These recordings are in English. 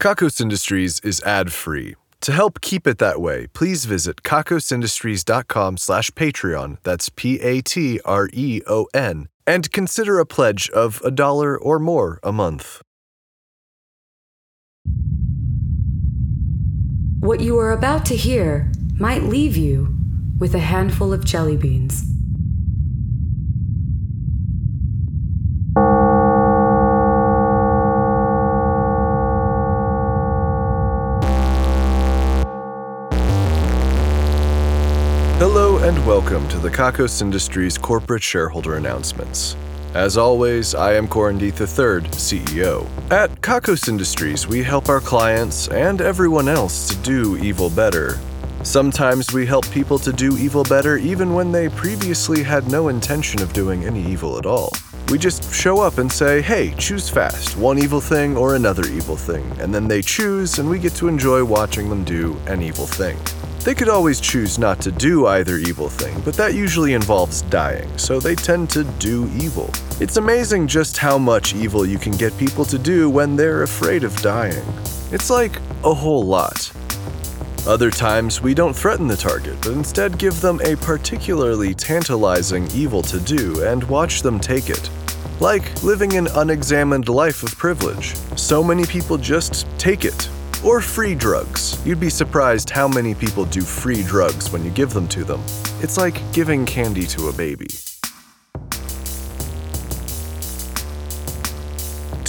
Kakos Industries is ad-free. To help keep it that way, please visit kakosindustries.com slash Patreon, that's P-A-T-R-E-O-N, and consider a pledge of a dollar or more a month. What you are about to hear might leave you with a handful of jelly beans. Welcome to the Kakos Industries corporate shareholder announcements. As always, I am Corin Deeth III, CEO. At Kakos Industries, we help our clients and everyone else to do evil better. Sometimes we help people to do evil better even when they previously had no intention of doing any evil at all. We just show up and say, hey, choose fast, one evil thing or another evil thing, and then they choose and we get to enjoy watching them do an evil thing. They could always choose not to do either evil thing, but that usually involves dying, so they tend to do evil. It's amazing just how much evil you can get people to do when they're afraid of dying. It's like a whole lot. Other times, we don't threaten the target, but instead give them a particularly tantalizing evil to do and watch them take it. Like living an unexamined life of privilege. So many people just take it, or free drugs. You'd be surprised how many people do free drugs when you give them to them. It's like giving candy to a baby.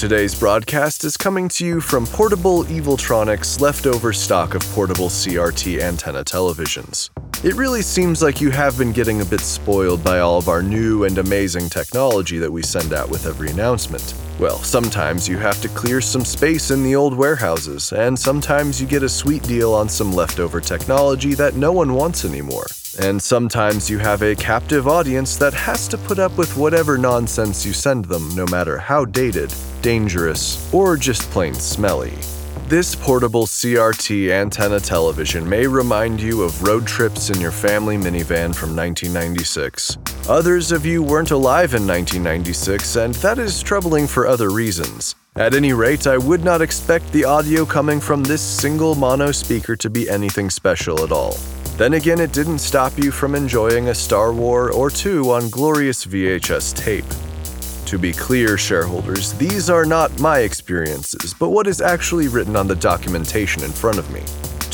Today's broadcast is coming to you from Portable Eviltronics' leftover stock of portable CRT antenna televisions. It really seems like you have been getting a bit spoiled by all of our new and amazing technology that we send out with every announcement. Well, sometimes you have to clear some space in the old warehouses, and sometimes you get a sweet deal on some leftover technology that no one wants anymore. And sometimes you have a captive audience that has to put up with whatever nonsense you send them, no matter how dated, dangerous, or just plain smelly. This portable CRT antenna television may remind you of road trips in your family minivan from 1996. Others of you weren't alive in 1996, and that is troubling for other reasons. At any rate, I would not expect the audio coming from this single mono speaker to be anything special at all. Then again, it didn't stop you from enjoying a Star War or two on glorious VHS tape. To be clear, shareholders, these are not my experiences, but what is actually written on the documentation in front of me.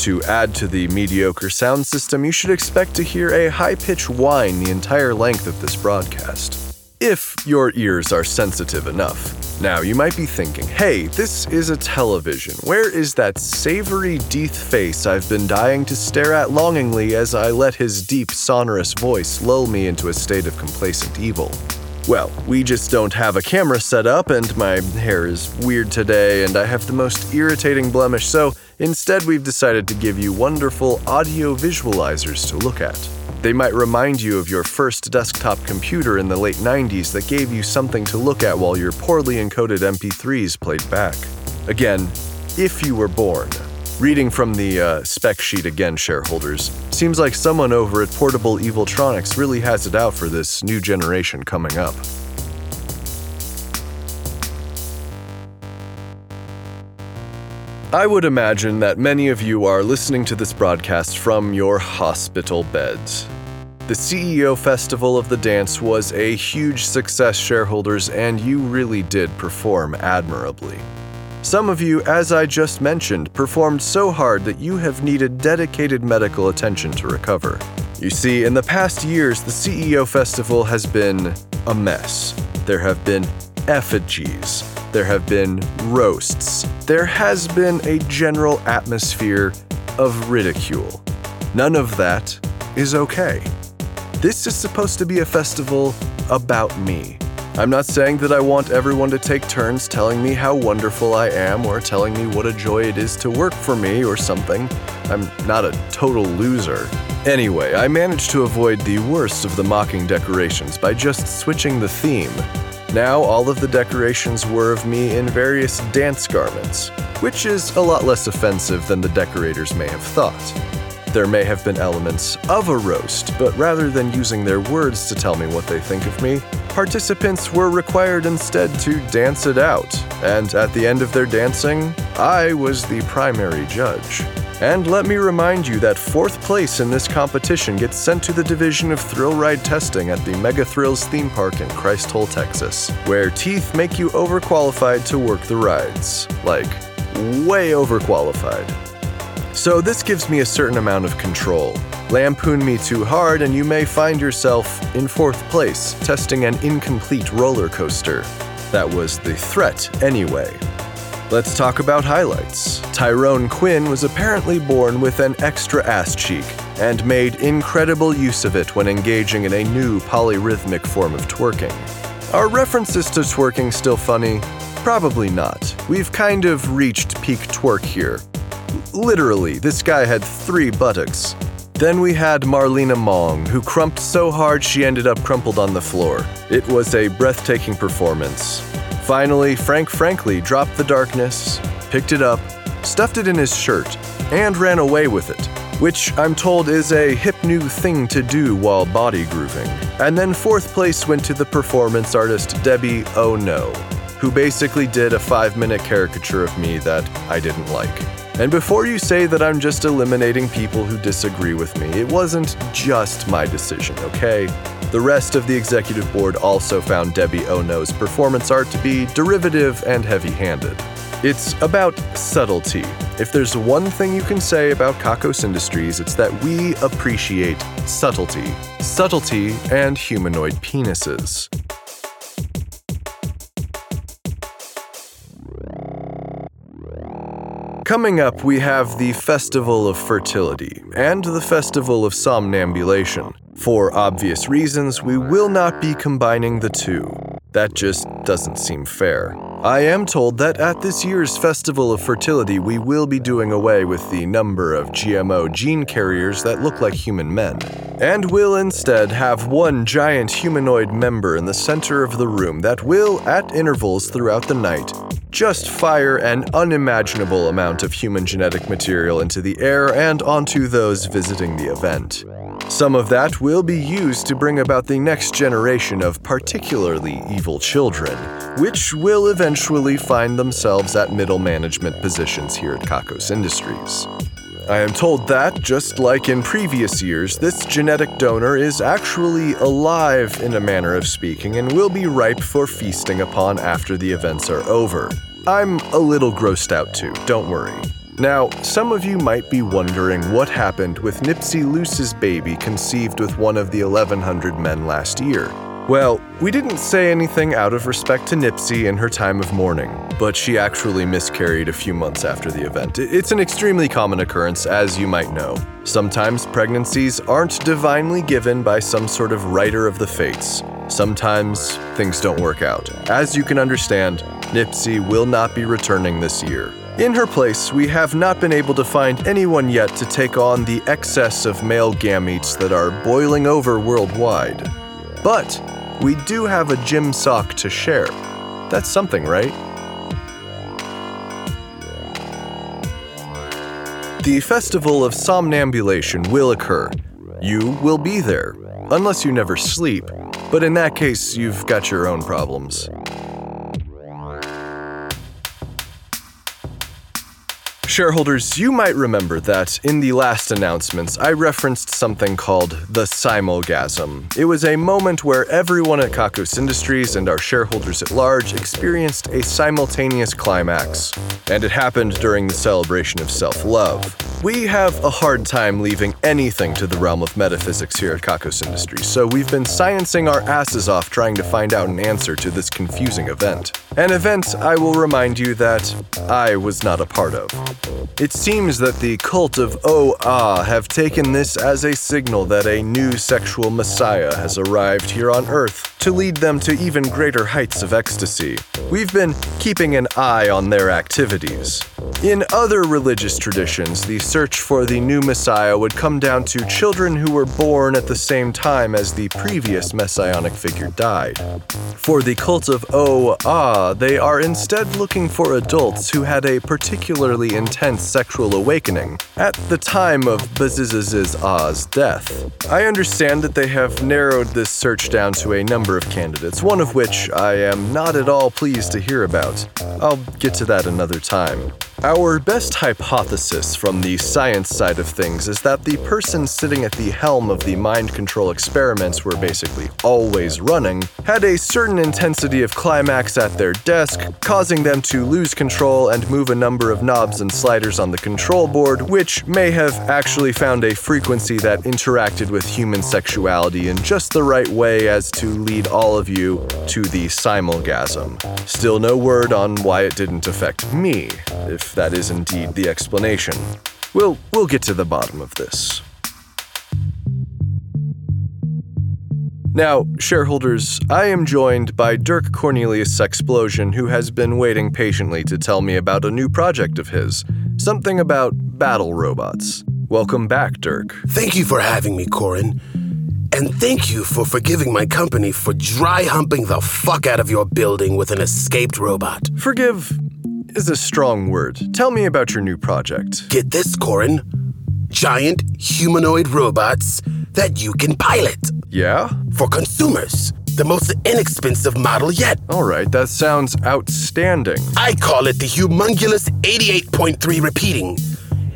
To add to the mediocre sound system, you should expect to hear a high pitched whine the entire length of this broadcast. If your ears are sensitive enough. Now, you might be thinking, hey, this is a television. Where is that savory Deeth face I've been dying to stare at longingly as I let his deep, sonorous voice lull me into a state of complacent evil? Well, we just don't have a camera set up, and my hair is weird today, and I have the most irritating blemish, so instead we've decided to give you wonderful audio visualizers to look at. They might remind you of your first desktop computer in the late 90s that gave you something to look at while your poorly encoded MP3s played back. Again, if you were born. Reading from the uh, spec sheet again, shareholders, seems like someone over at Portable Eviltronics really has it out for this new generation coming up. I would imagine that many of you are listening to this broadcast from your hospital beds. The CEO Festival of the Dance was a huge success, shareholders, and you really did perform admirably. Some of you, as I just mentioned, performed so hard that you have needed dedicated medical attention to recover. You see, in the past years, the CEO Festival has been a mess. There have been effigies, there have been roasts, there has been a general atmosphere of ridicule. None of that is okay. This is supposed to be a festival about me. I'm not saying that I want everyone to take turns telling me how wonderful I am or telling me what a joy it is to work for me or something. I'm not a total loser. Anyway, I managed to avoid the worst of the mocking decorations by just switching the theme. Now, all of the decorations were of me in various dance garments, which is a lot less offensive than the decorators may have thought. There may have been elements of a roast, but rather than using their words to tell me what they think of me, participants were required instead to dance it out. And at the end of their dancing, I was the primary judge. And let me remind you that fourth place in this competition gets sent to the Division of Thrill Ride Testing at the Mega Thrills theme park in Christ Hole, Texas, where teeth make you overqualified to work the rides. Like, way overqualified. So, this gives me a certain amount of control. Lampoon me too hard, and you may find yourself in fourth place, testing an incomplete roller coaster. That was the threat, anyway. Let's talk about highlights. Tyrone Quinn was apparently born with an extra ass cheek and made incredible use of it when engaging in a new polyrhythmic form of twerking. Are references to twerking still funny? Probably not. We've kind of reached peak twerk here. Literally, this guy had three buttocks. Then we had Marlena Mong, who crumped so hard she ended up crumpled on the floor. It was a breathtaking performance. Finally, Frank Frankly dropped the darkness, picked it up, stuffed it in his shirt, and ran away with it, which I'm told is a hip new thing to do while body grooving. And then fourth place went to the performance artist Debbie Oh No, who basically did a five minute caricature of me that I didn't like. And before you say that I'm just eliminating people who disagree with me, it wasn't just my decision, okay? The rest of the executive board also found Debbie Ono's performance art to be derivative and heavy handed. It's about subtlety. If there's one thing you can say about Kakos Industries, it's that we appreciate subtlety. Subtlety and humanoid penises. Coming up, we have the Festival of Fertility and the Festival of Somnambulation. For obvious reasons, we will not be combining the two. That just doesn't seem fair. I am told that at this year's Festival of Fertility, we will be doing away with the number of GMO gene carriers that look like human men, and will instead have one giant humanoid member in the center of the room that will, at intervals throughout the night, just fire an unimaginable amount of human genetic material into the air and onto those visiting the event. Some of that will be used to bring about the next generation of particularly evil children, which will eventually find themselves at middle management positions here at Kakos Industries. I am told that, just like in previous years, this genetic donor is actually alive in a manner of speaking and will be ripe for feasting upon after the events are over. I'm a little grossed out too, don't worry. Now, some of you might be wondering what happened with Nipsey Loose's baby conceived with one of the 1100 men last year. Well, we didn't say anything out of respect to Nipsey in her time of mourning, but she actually miscarried a few months after the event. It's an extremely common occurrence, as you might know. Sometimes pregnancies aren't divinely given by some sort of writer of the fates. Sometimes things don't work out. As you can understand, Nipsey will not be returning this year. In her place, we have not been able to find anyone yet to take on the excess of male gametes that are boiling over worldwide. But we do have a gym sock to share. That's something, right? The Festival of Somnambulation will occur. You will be there, unless you never sleep, but in that case, you've got your own problems. Shareholders, you might remember that in the last announcements, I referenced something called the simulgasm. It was a moment where everyone at Kakos Industries and our shareholders at large experienced a simultaneous climax, and it happened during the celebration of self love. We have a hard time leaving anything to the realm of metaphysics here at Kakos Industries, so we've been sciencing our asses off trying to find out an answer to this confusing event. An event I will remind you that I was not a part of. It seems that the cult of Oh-Ah have taken this as a signal that a new sexual messiah has arrived here on Earth to lead them to even greater heights of ecstasy. We've been keeping an eye on their activities. In other religious traditions, the search for the new messiah would come down to children who were born at the same time as the previous messianic figure died. For the cult of Oh-Ah, they are instead looking for adults who had a particularly intense sexual awakening at the time of Bazizaz's Ah's death. I understand that they have narrowed this search down to a number of candidates, one of which I am not at all pleased to hear about. I'll get to that another time. Our best hypothesis from the science side of things is that the person sitting at the helm of the mind control experiments we're basically always running had a certain intensity of climax at their desk, causing them to lose control and move a number of knobs and sliders on the control board, which may have actually found a frequency that interacted with human sexuality in just the right way as to lead all of you to the simulgasm. Still no word on why it didn't affect me, if that is indeed the explanation. We'll, we'll get to the bottom of this. Now, shareholders, I am joined by Dirk Cornelius Explosion, who has been waiting patiently to tell me about a new project of his something about battle robots. Welcome back, Dirk. Thank you for having me, Corin. And thank you for forgiving my company for dry humping the fuck out of your building with an escaped robot. Forgive is a strong word. Tell me about your new project. Get this, Corin. Giant humanoid robots that you can pilot. Yeah? For consumers. The most inexpensive model yet. All right, that sounds outstanding. I call it the Humungulus 88.3 repeating.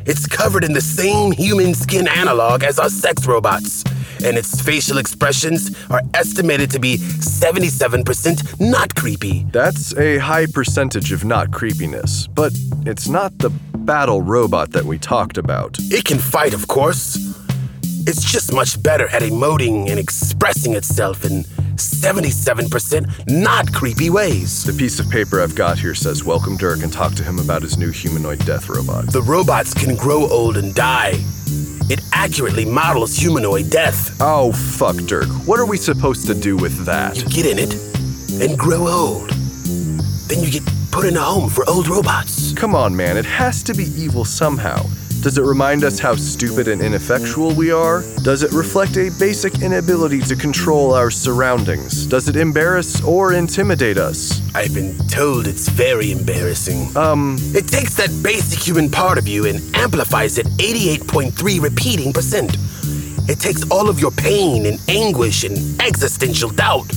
It's covered in the same human skin analog as our sex robots, and its facial expressions are estimated to be 77% not creepy. That's a high percentage of not creepiness, but it's not the battle robot that we talked about. It can fight, of course. It's just much better at emoting and expressing itself in 77% not creepy ways. The piece of paper I've got here says, Welcome Dirk and talk to him about his new humanoid death robot. The robots can grow old and die. It accurately models humanoid death. Oh, fuck, Dirk. What are we supposed to do with that? You get in it and grow old. Then you get put in a home for old robots. Come on, man. It has to be evil somehow. Does it remind us how stupid and ineffectual we are? Does it reflect a basic inability to control our surroundings? Does it embarrass or intimidate us? I've been told it's very embarrassing. Um, It takes that basic human part of you and amplifies it 88.3 repeating percent. It takes all of your pain and anguish and existential doubt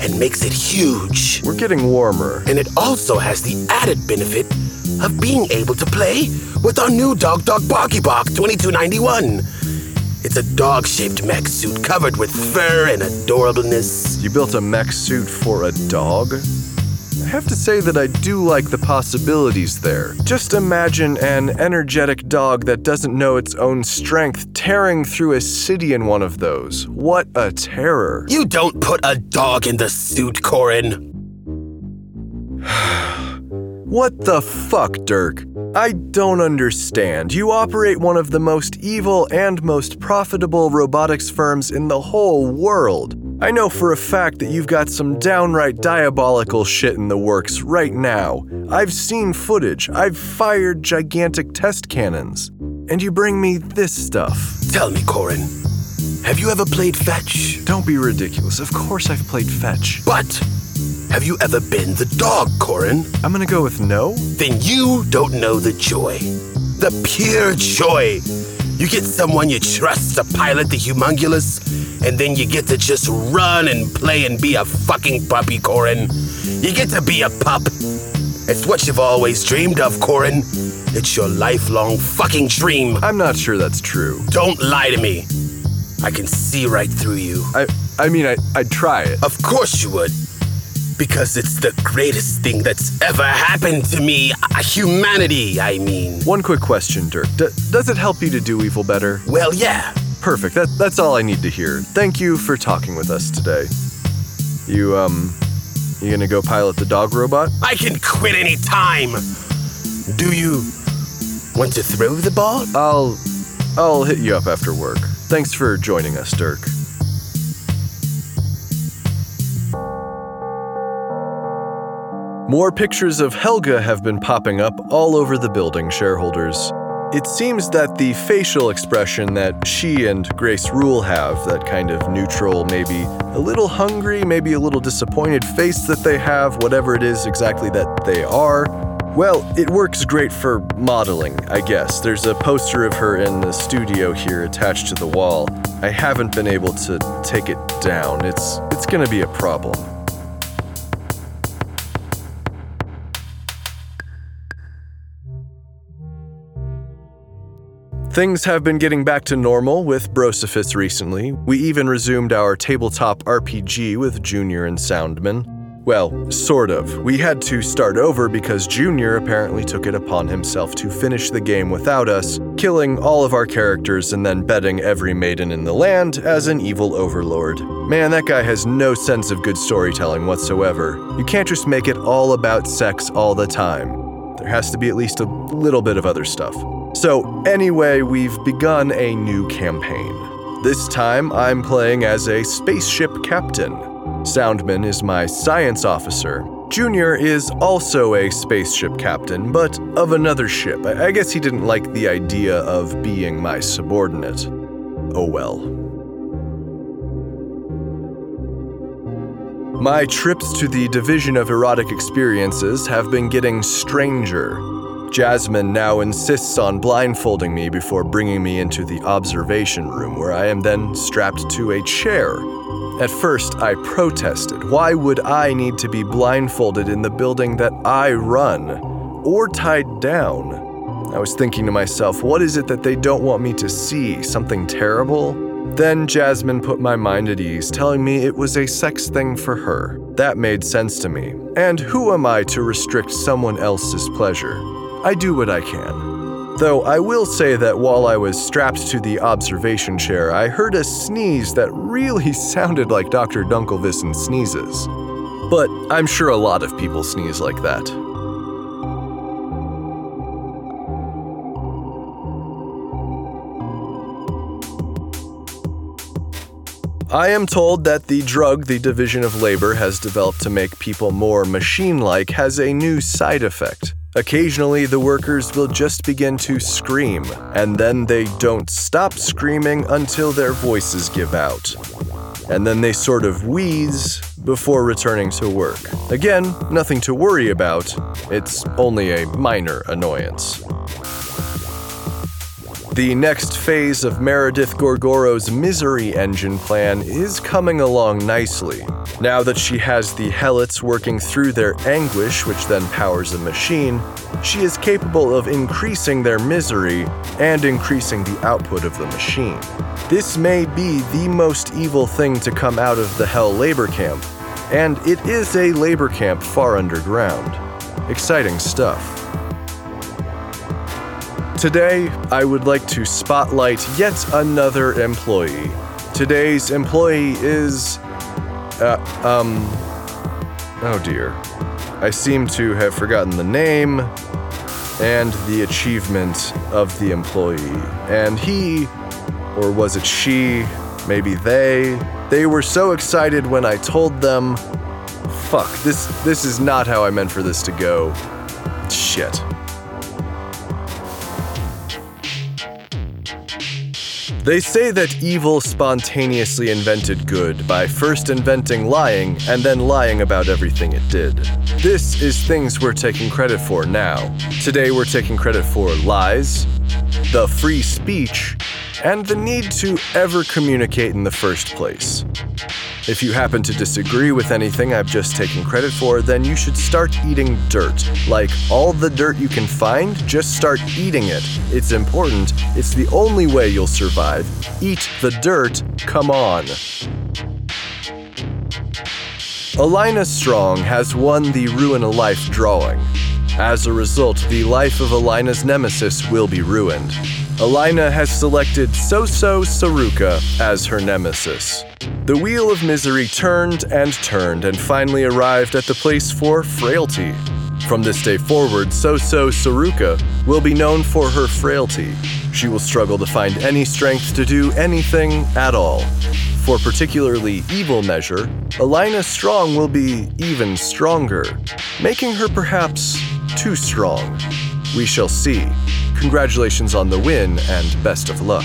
and makes it huge. we're getting warmer. And it also has the added benefit of being able to play with our new Dog Dog Barky Bark 2291. It's a dog shaped mech suit covered with fur and adorableness. You built a mech suit for a dog? I have to say that I do like the possibilities there. Just imagine an energetic dog that doesn't know its own strength tearing through a city in one of those. What a terror. You don't put a dog in the suit, Corin. What the fuck, Dirk? I don't understand. You operate one of the most evil and most profitable robotics firms in the whole world. I know for a fact that you've got some downright diabolical shit in the works right now. I've seen footage, I've fired gigantic test cannons. And you bring me this stuff. Tell me, Corin, have you ever played fetch? Don't be ridiculous. Of course I've played fetch. But have you ever been the dog, Corin? I'm gonna go with no? Then you don't know the joy. The pure joy. You get someone you trust to pilot the humungulus, and then you get to just run and play and be a fucking puppy, Corin. You get to be a pup. It's what you've always dreamed of, Corin. It's your lifelong fucking dream. I'm not sure that's true. Don't lie to me. I can see right through you. I I mean I I'd try it. Of course you would. Because it's the greatest thing that's ever happened to me. Uh, Humanity, I mean. One quick question, Dirk. D- does it help you to do evil better? Well, yeah. Perfect. That, that's all I need to hear. Thank you for talking with us today. You, um, you gonna go pilot the dog robot? I can quit any time. Do you want to throw the ball? I'll, I'll hit you up after work. Thanks for joining us, Dirk. More pictures of Helga have been popping up all over the building, shareholders. It seems that the facial expression that she and Grace Rule have, that kind of neutral, maybe a little hungry, maybe a little disappointed face that they have, whatever it is exactly that they are, well, it works great for modeling, I guess. There's a poster of her in the studio here attached to the wall. I haven't been able to take it down. It's it's going to be a problem. Things have been getting back to normal with Brosophis recently. We even resumed our tabletop RPG with Junior and Soundman. Well, sort of. We had to start over because Junior apparently took it upon himself to finish the game without us, killing all of our characters and then betting every maiden in the land as an evil overlord. Man, that guy has no sense of good storytelling whatsoever. You can't just make it all about sex all the time. There has to be at least a little bit of other stuff. So, anyway, we've begun a new campaign. This time, I'm playing as a spaceship captain. Soundman is my science officer. Junior is also a spaceship captain, but of another ship. I guess he didn't like the idea of being my subordinate. Oh well. My trips to the Division of Erotic Experiences have been getting stranger. Jasmine now insists on blindfolding me before bringing me into the observation room, where I am then strapped to a chair. At first, I protested. Why would I need to be blindfolded in the building that I run? Or tied down? I was thinking to myself, what is it that they don't want me to see? Something terrible? Then Jasmine put my mind at ease, telling me it was a sex thing for her. That made sense to me. And who am I to restrict someone else's pleasure? I do what I can. Though I will say that while I was strapped to the observation chair, I heard a sneeze that really sounded like Dr. Dunkelvissen sneezes. But I'm sure a lot of people sneeze like that. I am told that the drug the Division of Labor has developed to make people more machine like has a new side effect. Occasionally, the workers will just begin to scream, and then they don't stop screaming until their voices give out. And then they sort of wheeze before returning to work. Again, nothing to worry about, it's only a minor annoyance. The next phase of Meredith Gorgoro's misery engine plan is coming along nicely. Now that she has the helots working through their anguish, which then powers the machine, she is capable of increasing their misery and increasing the output of the machine. This may be the most evil thing to come out of the Hell labor camp, and it is a labor camp far underground. Exciting stuff. Today, I would like to spotlight yet another employee. Today's employee is. Uh, um. Oh dear. I seem to have forgotten the name and the achievement of the employee. And he, or was it she, maybe they, they were so excited when I told them, fuck, this, this is not how I meant for this to go. Shit. They say that evil spontaneously invented good by first inventing lying and then lying about everything it did. This is things we're taking credit for now. Today we're taking credit for lies, the free speech, and the need to ever communicate in the first place. If you happen to disagree with anything I've just taken credit for, then you should start eating dirt. Like all the dirt you can find, just start eating it. It's important, it's the only way you'll survive. Eat the dirt, come on. Alina Strong has won the Ruin a Life drawing. As a result, the life of Alina's nemesis will be ruined. Alina has selected Soso Saruka as her nemesis. The wheel of misery turned and turned and finally arrived at the place for frailty. From this day forward, Soso Saruka will be known for her frailty. She will struggle to find any strength to do anything at all. For particularly evil measure, Alina Strong will be even stronger, making her perhaps too strong. We shall see. Congratulations on the win and best of luck.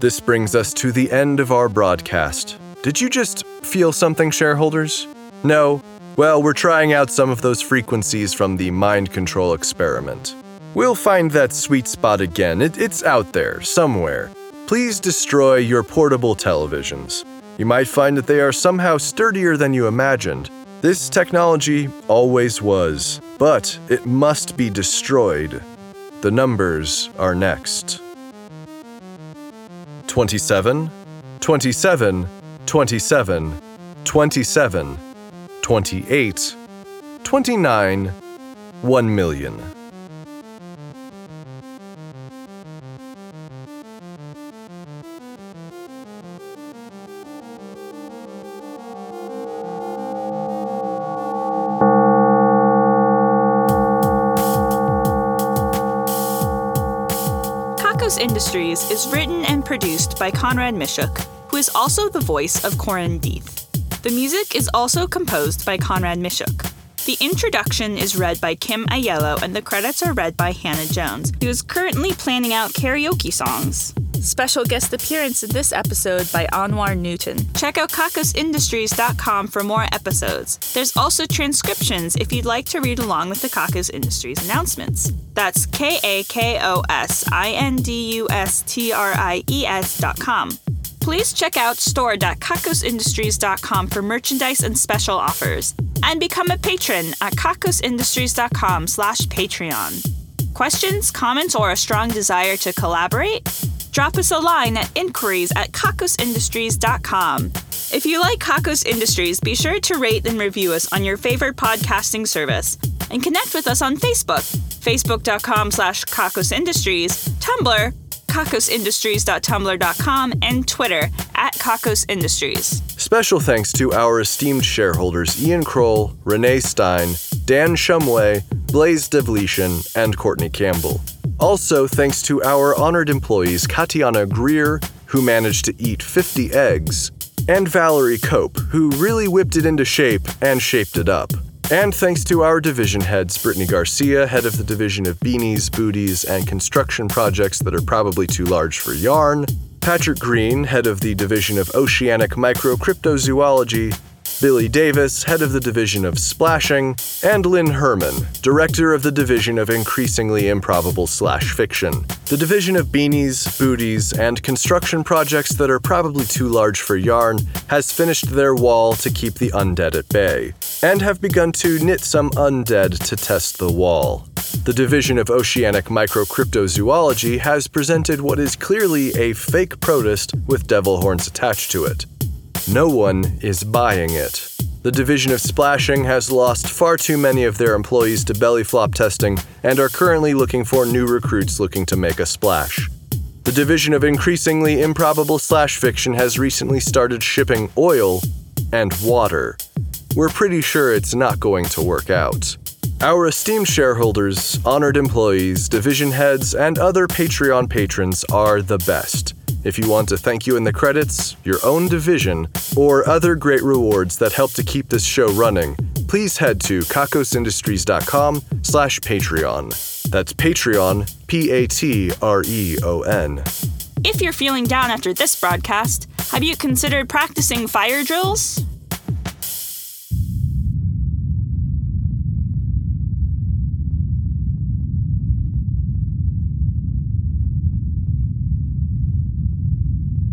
This brings us to the end of our broadcast. Did you just feel something, shareholders? No? Well, we're trying out some of those frequencies from the mind control experiment. We'll find that sweet spot again. It, it's out there, somewhere. Please destroy your portable televisions. You might find that they are somehow sturdier than you imagined. This technology always was, but it must be destroyed. The numbers are next 27, 27, 27, 27, 28, 29, 1 million. Industries is written and produced by Conrad Mishuk, who is also the voice of Corin Deeth. The music is also composed by Conrad Mishuk. The introduction is read by Kim Aiello and the credits are read by Hannah Jones, who is currently planning out karaoke songs. Special guest appearance in this episode by Anwar Newton. Check out kakosindustries.com for more episodes. There's also transcriptions if you'd like to read along with the Kakos Industries announcements. That's K A K O S I N D U S T R I E S dot com. Please check out store.kakosindustries.com for merchandise and special offers. And become a patron at kakosindustries.com slash Patreon. Questions, comments, or a strong desire to collaborate? Drop us a line at inquiries at kakosindustries.com. If you like Kakos Industries, be sure to rate and review us on your favorite podcasting service. And connect with us on Facebook, facebook.com slash kakosindustries, Tumblr, kakosindustries.tumblr.com, and Twitter at Kakos Industries. Special thanks to our esteemed shareholders Ian Kroll, Renee Stein, Dan Shumway, Blaze Devletian, and Courtney Campbell. Also, thanks to our honored employees Katiana Greer, who managed to eat 50 eggs, and Valerie Cope, who really whipped it into shape and shaped it up. And thanks to our division heads, Brittany Garcia, head of the division of beanies, booties, and construction projects that are probably too large for yarn, Patrick Green, head of the division of oceanic microcryptozoology, Billy Davis, head of the division of splashing, and Lynn Herman, director of the division of increasingly improbable slash fiction. The division of beanies, booties, and construction projects that are probably too large for yarn has finished their wall to keep the undead at bay, and have begun to knit some undead to test the wall. The division of oceanic microcryptozoology has presented what is clearly a fake protist with devil horns attached to it. No one is buying it. The division of splashing has lost far too many of their employees to belly flop testing and are currently looking for new recruits looking to make a splash. The division of increasingly improbable slash fiction has recently started shipping oil and water. We're pretty sure it's not going to work out. Our esteemed shareholders, honored employees, division heads, and other Patreon patrons are the best. If you want to thank you in the credits, your own division, or other great rewards that help to keep this show running, please head to kakosindustries.com slash Patreon. That's Patreon, P-A-T-R-E-O-N. If you're feeling down after this broadcast, have you considered practicing fire drills?